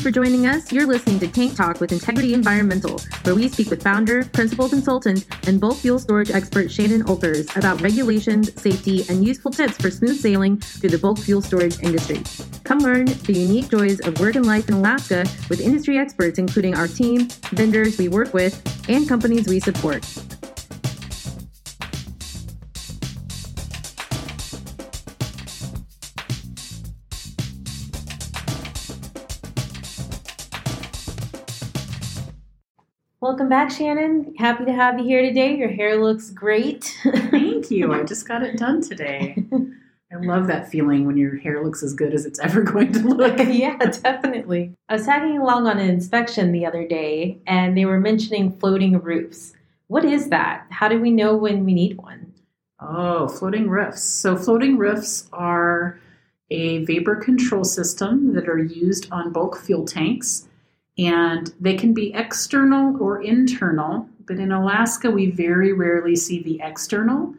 for joining us. You're listening to Tank Talk with Integrity Environmental, where we speak with founder, principal consultant, and bulk fuel storage expert Shannon Oelkers about regulations, safety, and useful tips for smooth sailing through the bulk fuel storage industry. Come learn the unique joys of work and life in Alaska with industry experts, including our team, vendors we work with, and companies we support. Back, Shannon. Happy to have you here today. Your hair looks great. Thank you. I just got it done today. I love that feeling when your hair looks as good as it's ever going to look. yeah, definitely. I was tagging along on an inspection the other day and they were mentioning floating roofs. What is that? How do we know when we need one? Oh, floating roofs. So, floating roofs are a vapor control system that are used on bulk fuel tanks and they can be external or internal. But in Alaska, we very rarely see the external.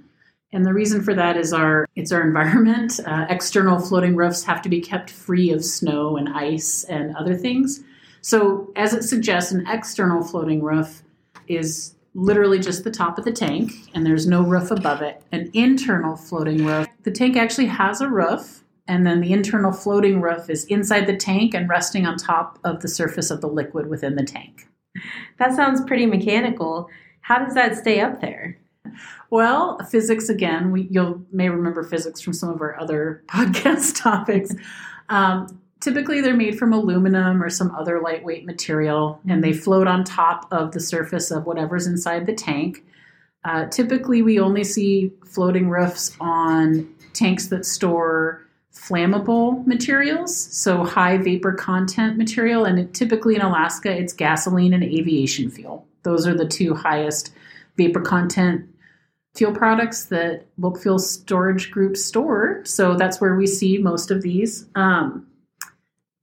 And the reason for that is our it's our environment. Uh, external floating roofs have to be kept free of snow and ice and other things. So, as it suggests, an external floating roof is literally just the top of the tank, and there's no roof above it. An internal floating roof, the tank actually has a roof, and then the internal floating roof is inside the tank and resting on top of the surface of the liquid within the tank. That sounds pretty mechanical. How does that stay up there? Well, physics again. We you may remember physics from some of our other podcast topics. Um, typically, they're made from aluminum or some other lightweight material, and they float on top of the surface of whatever's inside the tank. Uh, typically, we only see floating roofs on tanks that store flammable materials, so high vapor content material, and it, typically in Alaska, it's gasoline and aviation fuel. Those are the two highest vapor content fuel products that bulk fuel storage groups store. So that's where we see most of these. Um,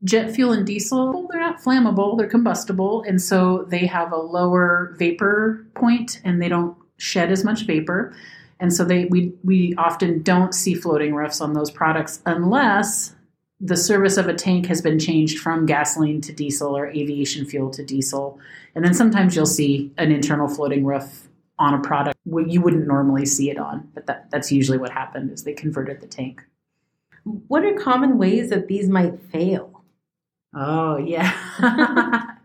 jet fuel and diesel, they're not flammable, they're combustible, and so they have a lower vapor point and they don't shed as much vapor. And so they we we often don't see floating roofs on those products unless the service of a tank has been changed from gasoline to diesel or aviation fuel to diesel. And then sometimes you'll see an internal floating roof on a product you wouldn't normally see it on, but that, that's usually what happened is they converted the tank. What are common ways that these might fail? Oh, yeah.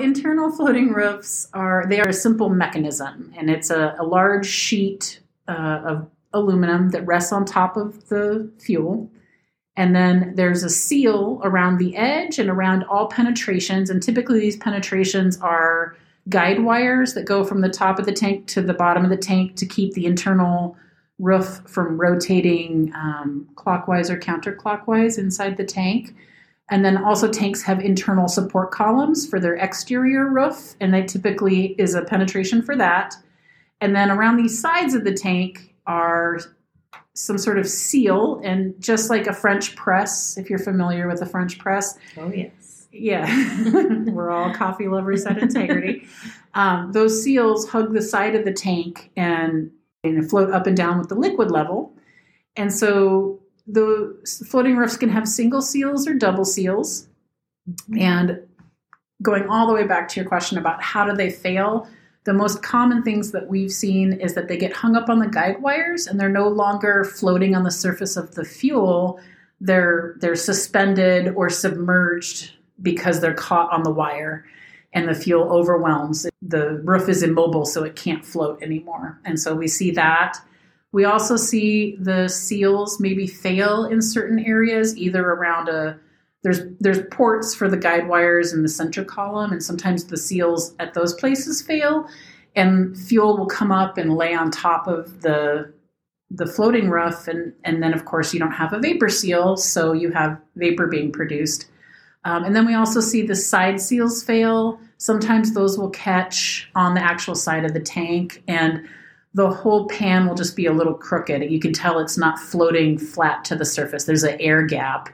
Internal floating roofs are they are a simple mechanism, and it's a, a large sheet uh, of aluminum that rests on top of the fuel. And then there's a seal around the edge and around all penetrations. And typically, these penetrations are guide wires that go from the top of the tank to the bottom of the tank to keep the internal roof from rotating um, clockwise or counterclockwise inside the tank. And then also tanks have internal support columns for their exterior roof, and that typically is a penetration for that. And then around the sides of the tank are some sort of seal, and just like a French press, if you're familiar with a French press. Oh yes. Yeah, we're all coffee lovers at Integrity. Um, those seals hug the side of the tank and, and float up and down with the liquid level. And so the floating roofs can have single seals or double seals. And going all the way back to your question about how do they fail, the most common things that we've seen is that they get hung up on the guide wires and they're no longer floating on the surface of the fuel. They're they're suspended or submerged because they're caught on the wire and the fuel overwhelms. The roof is immobile so it can't float anymore. And so we see that. We also see the seals maybe fail in certain areas, either around a there's there's ports for the guide wires in the center column, and sometimes the seals at those places fail, and fuel will come up and lay on top of the the floating roof, and and then of course you don't have a vapor seal, so you have vapor being produced. Um, and then we also see the side seals fail. Sometimes those will catch on the actual side of the tank, and the whole pan will just be a little crooked. You can tell it's not floating flat to the surface. There's an air gap,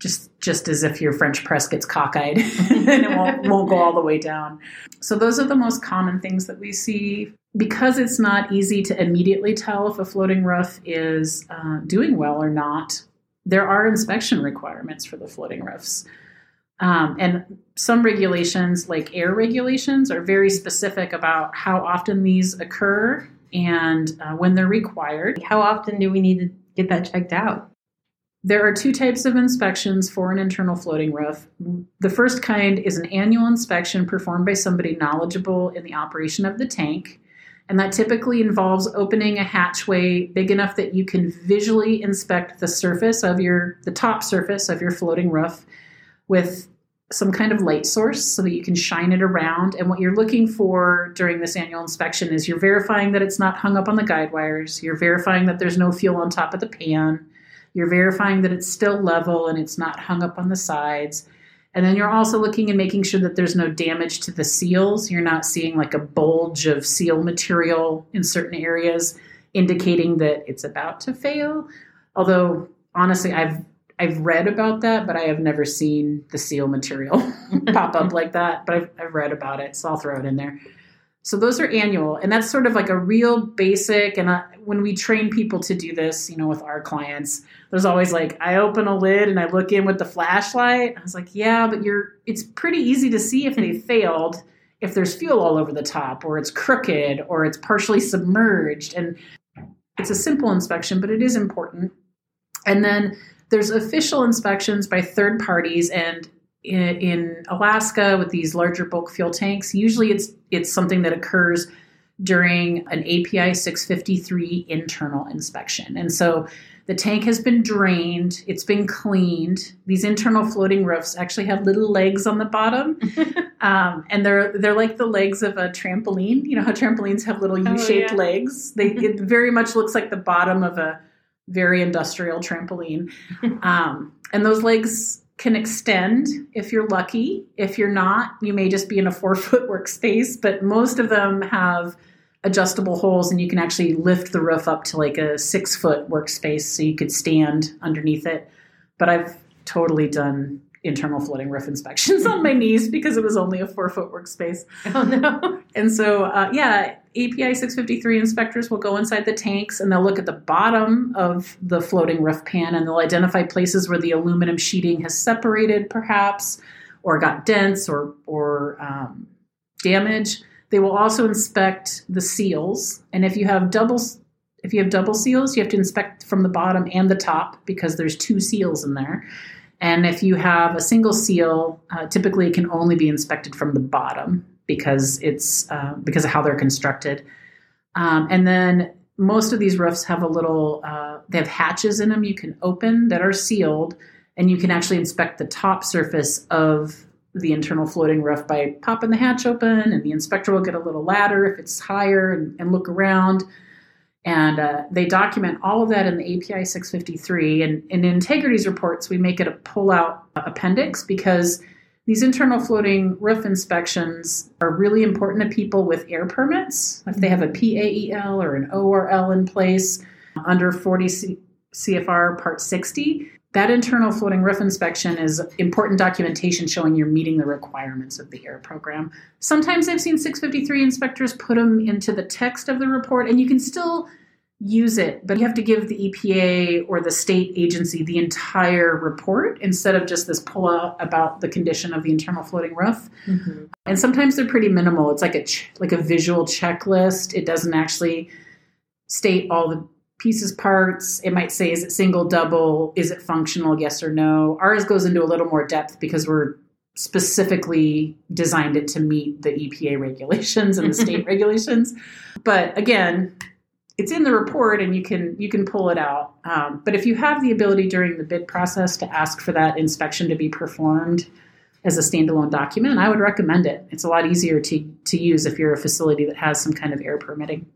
just just as if your French press gets cockeyed and it won't, won't go all the way down. So those are the most common things that we see. Because it's not easy to immediately tell if a floating roof is uh, doing well or not, there are inspection requirements for the floating roofs. Um, and some regulations, like air regulations, are very specific about how often these occur and uh, when they're required. How often do we need to get that checked out? There are two types of inspections for an internal floating roof. The first kind is an annual inspection performed by somebody knowledgeable in the operation of the tank. And that typically involves opening a hatchway big enough that you can visually inspect the surface of your, the top surface of your floating roof with some kind of light source so that you can shine it around. And what you're looking for during this annual inspection is you're verifying that it's not hung up on the guide wires, you're verifying that there's no fuel on top of the pan, you're verifying that it's still level and it's not hung up on the sides. And then you're also looking and making sure that there's no damage to the seals. You're not seeing like a bulge of seal material in certain areas, indicating that it's about to fail. Although, honestly, I've I've read about that, but I have never seen the seal material pop up like that. But I've, I've read about it, so I'll throw it in there. So those are annual, and that's sort of like a real basic. And I, when we train people to do this, you know, with our clients, there's always like I open a lid and I look in with the flashlight. I was like, yeah, but you're. It's pretty easy to see if they failed, if there's fuel all over the top, or it's crooked, or it's partially submerged, and it's a simple inspection, but it is important. And then there's official inspections by third parties and in, in, Alaska with these larger bulk fuel tanks, usually it's it's something that occurs during an API 653 internal inspection. And so the tank has been drained, it's been cleaned. These internal floating roofs actually have little legs on the bottom, um, and they're they're like the legs of a trampoline. You know how trampolines have little U-shaped oh, yeah. legs. They it very much looks like the bottom of a very industrial trampoline. um, and those legs can extend if you're lucky. If you're not, you may just be in a four foot workspace, but most of them have adjustable holes and you can actually lift the roof up to like a six foot workspace so you could stand underneath it. But I've totally done internal floating roof inspections on my knees because it was only a four foot workspace. Oh no. And so, uh, yeah, API 653 inspectors will go inside the tanks and they'll look at the bottom of the floating roof pan and they'll identify places where the aluminum sheeting has separated, perhaps, or got dense or, or um, damage. They will also inspect the seals. And if you have double if you have double seals, you have to inspect from the bottom and the top because there's two seals in there. And if you have a single seal, uh, typically it can only be inspected from the bottom because it's uh, because of how they're constructed. Um, and then most of these roofs have a little uh, they have hatches in them you can open that are sealed, and you can actually inspect the top surface of the internal floating roof by popping the hatch open, and the inspector will get a little ladder if it's higher and, and look around. And uh, they document all of that in the API 653. And in Integrity's reports, we make it a pull-out appendix because these internal floating roof inspections are really important to people with air permits. If they have a PAEL or an ORL in place under 40 C- CFR Part 60, that internal floating roof inspection is important documentation showing you're meeting the requirements of the air program. Sometimes I've seen 653 inspectors put them into the text of the report, and you can still use it, but you have to give the EPA or the state agency the entire report instead of just this pull out about the condition of the internal floating roof. Mm-hmm. And sometimes they're pretty minimal. It's like a ch- like a visual checklist. It doesn't actually state all the pieces parts. It might say is it single, double, is it functional, yes or no. Ours goes into a little more depth because we're specifically designed it to meet the EPA regulations and the state regulations. But again, it's in the report and you can you can pull it out. Um, but if you have the ability during the bid process to ask for that inspection to be performed as a standalone document, I would recommend it. It's a lot easier to to use if you're a facility that has some kind of air permitting.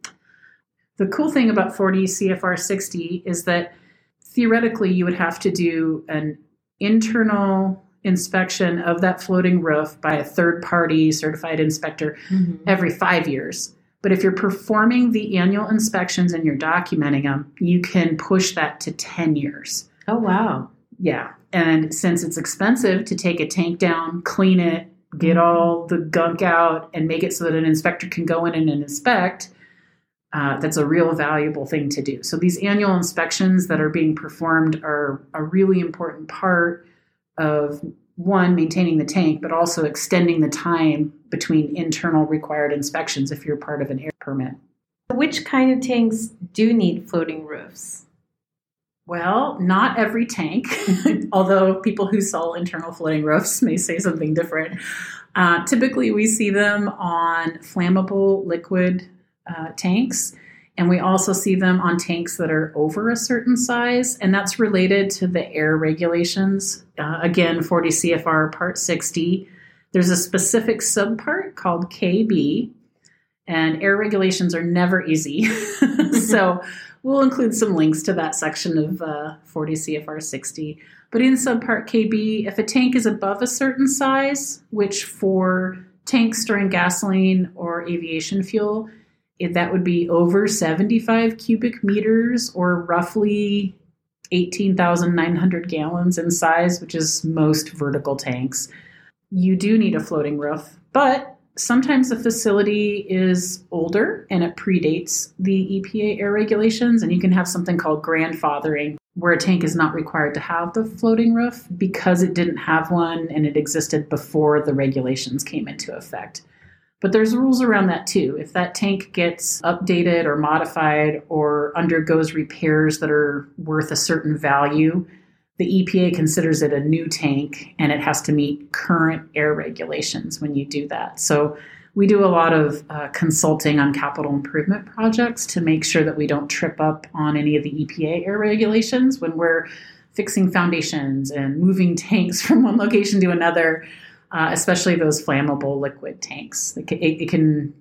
The cool thing about 40 CFR 60 is that theoretically you would have to do an internal inspection of that floating roof by a third party certified inspector mm-hmm. every five years. But if you're performing the annual inspections and you're documenting them, you can push that to 10 years. Oh, wow. Yeah. And since it's expensive to take a tank down, clean it, get mm-hmm. all the gunk out, and make it so that an inspector can go in and inspect, uh, that's a real valuable thing to do. So these annual inspections that are being performed are a really important part of one, maintaining the tank, but also extending the time between internal required inspections if you're part of an air permit. Which kind of tanks do need floating roofs? Well, not every tank, although people who sell internal floating roofs may say something different. Uh, typically, we see them on flammable liquid uh, tanks, and we also see them on tanks that are over a certain size, and that's related to the air regulations. Uh, again, 40 CFR Part 60. There's a specific subpart called KB, and air regulations are never easy. so we'll include some links to that section of uh, 40 CFR 60. But in subpart KB, if a tank is above a certain size, which for tanks storing gasoline or aviation fuel, it, that would be over 75 cubic meters or roughly 18,900 gallons in size, which is most vertical tanks. You do need a floating roof, but sometimes the facility is older and it predates the EPA air regulations, and you can have something called grandfathering, where a tank is not required to have the floating roof because it didn't have one and it existed before the regulations came into effect. But there's rules around that too. If that tank gets updated or modified or undergoes repairs that are worth a certain value, the EPA considers it a new tank and it has to meet current air regulations when you do that. So we do a lot of uh, consulting on capital improvement projects to make sure that we don't trip up on any of the EPA air regulations when we're fixing foundations and moving tanks from one location to another, uh, especially those flammable liquid tanks. It, it, it can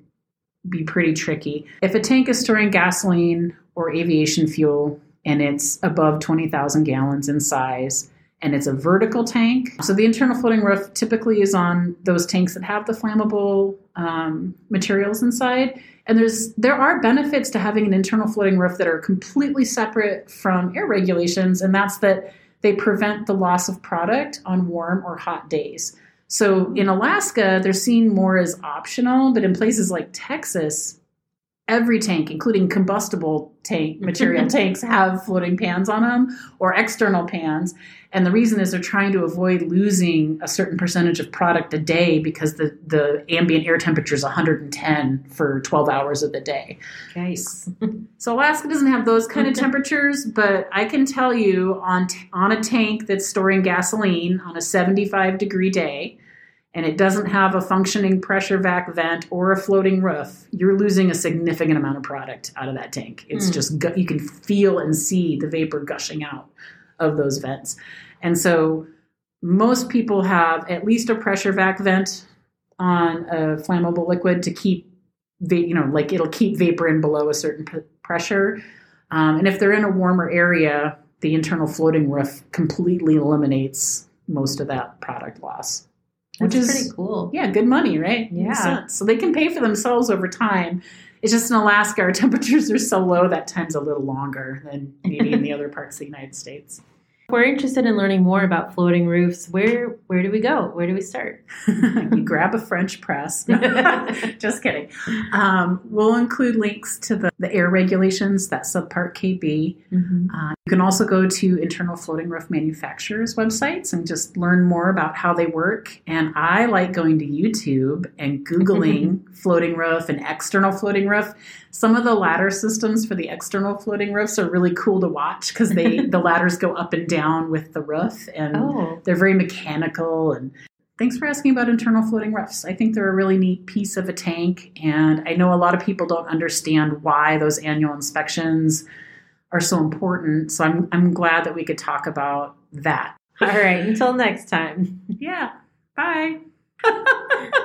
be pretty tricky. If a tank is storing gasoline or aviation fuel, and it's above 20,000 gallons in size and it's a vertical tank. So the internal floating roof typically is on those tanks that have the flammable um, materials inside. And there's there are benefits to having an internal floating roof that are completely separate from air regulations, and that's that they prevent the loss of product on warm or hot days. So in Alaska, they're seen more as optional, but in places like Texas, every tank, including combustible tank material tanks, have floating pans on them or external pans. And the reason is they're trying to avoid losing a certain percentage of product a day because the, the ambient air temperature is 110 for 12 hours of the day. Nice. so Alaska doesn't have those kind of temperatures, but I can tell you on t- on a tank that's storing gasoline on a 75 degree day, and it doesn't have a functioning pressure vac vent or a floating roof, you're losing a significant amount of product out of that tank. It's mm. just you can feel and see the vapor gushing out of those vents. And so most people have at least a pressure vac vent on a flammable liquid to keep you know like it'll keep vapor in below a certain p- pressure. Um, and if they're in a warmer area, the internal floating roof completely eliminates most of that product loss. That's which is pretty cool. Yeah, good money, right? Yeah. So they can pay for themselves over time. It's just in Alaska, our temperatures are so low that time's a little longer than maybe in the other parts of the United States. If we're interested in learning more about floating roofs, where where do we go? Where do we start? you grab a French press. Just kidding. Um, we'll include links to the, the air regulations, that subpart KB. Mm-hmm. Uh, you can also go to internal floating roof manufacturers' websites and just learn more about how they work. And I like going to YouTube and Googling floating roof and external floating roof. Some of the ladder systems for the external floating roofs are really cool to watch because they the ladders go up and down with the roof and oh. they're very mechanical and Thanks for asking about internal floating roofs. I think they're a really neat piece of a tank, and I know a lot of people don't understand why those annual inspections are so important. So I'm I'm glad that we could talk about that. All right, until next time. Yeah. Bye.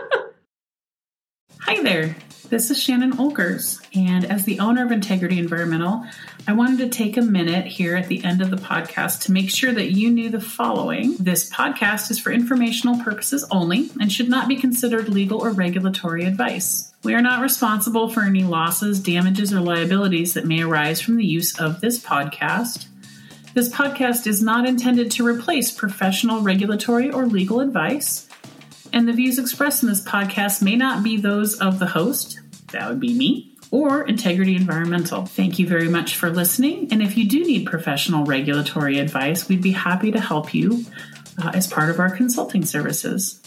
Hi there. This is Shannon Oelkers, and as the owner of Integrity Environmental, I wanted to take a minute here at the end of the podcast to make sure that you knew the following. This podcast is for informational purposes only and should not be considered legal or regulatory advice. We are not responsible for any losses, damages, or liabilities that may arise from the use of this podcast. This podcast is not intended to replace professional regulatory or legal advice and the views expressed in this podcast may not be those of the host, that would be me, or Integrity Environmental. Thank you very much for listening. And if you do need professional regulatory advice, we'd be happy to help you uh, as part of our consulting services.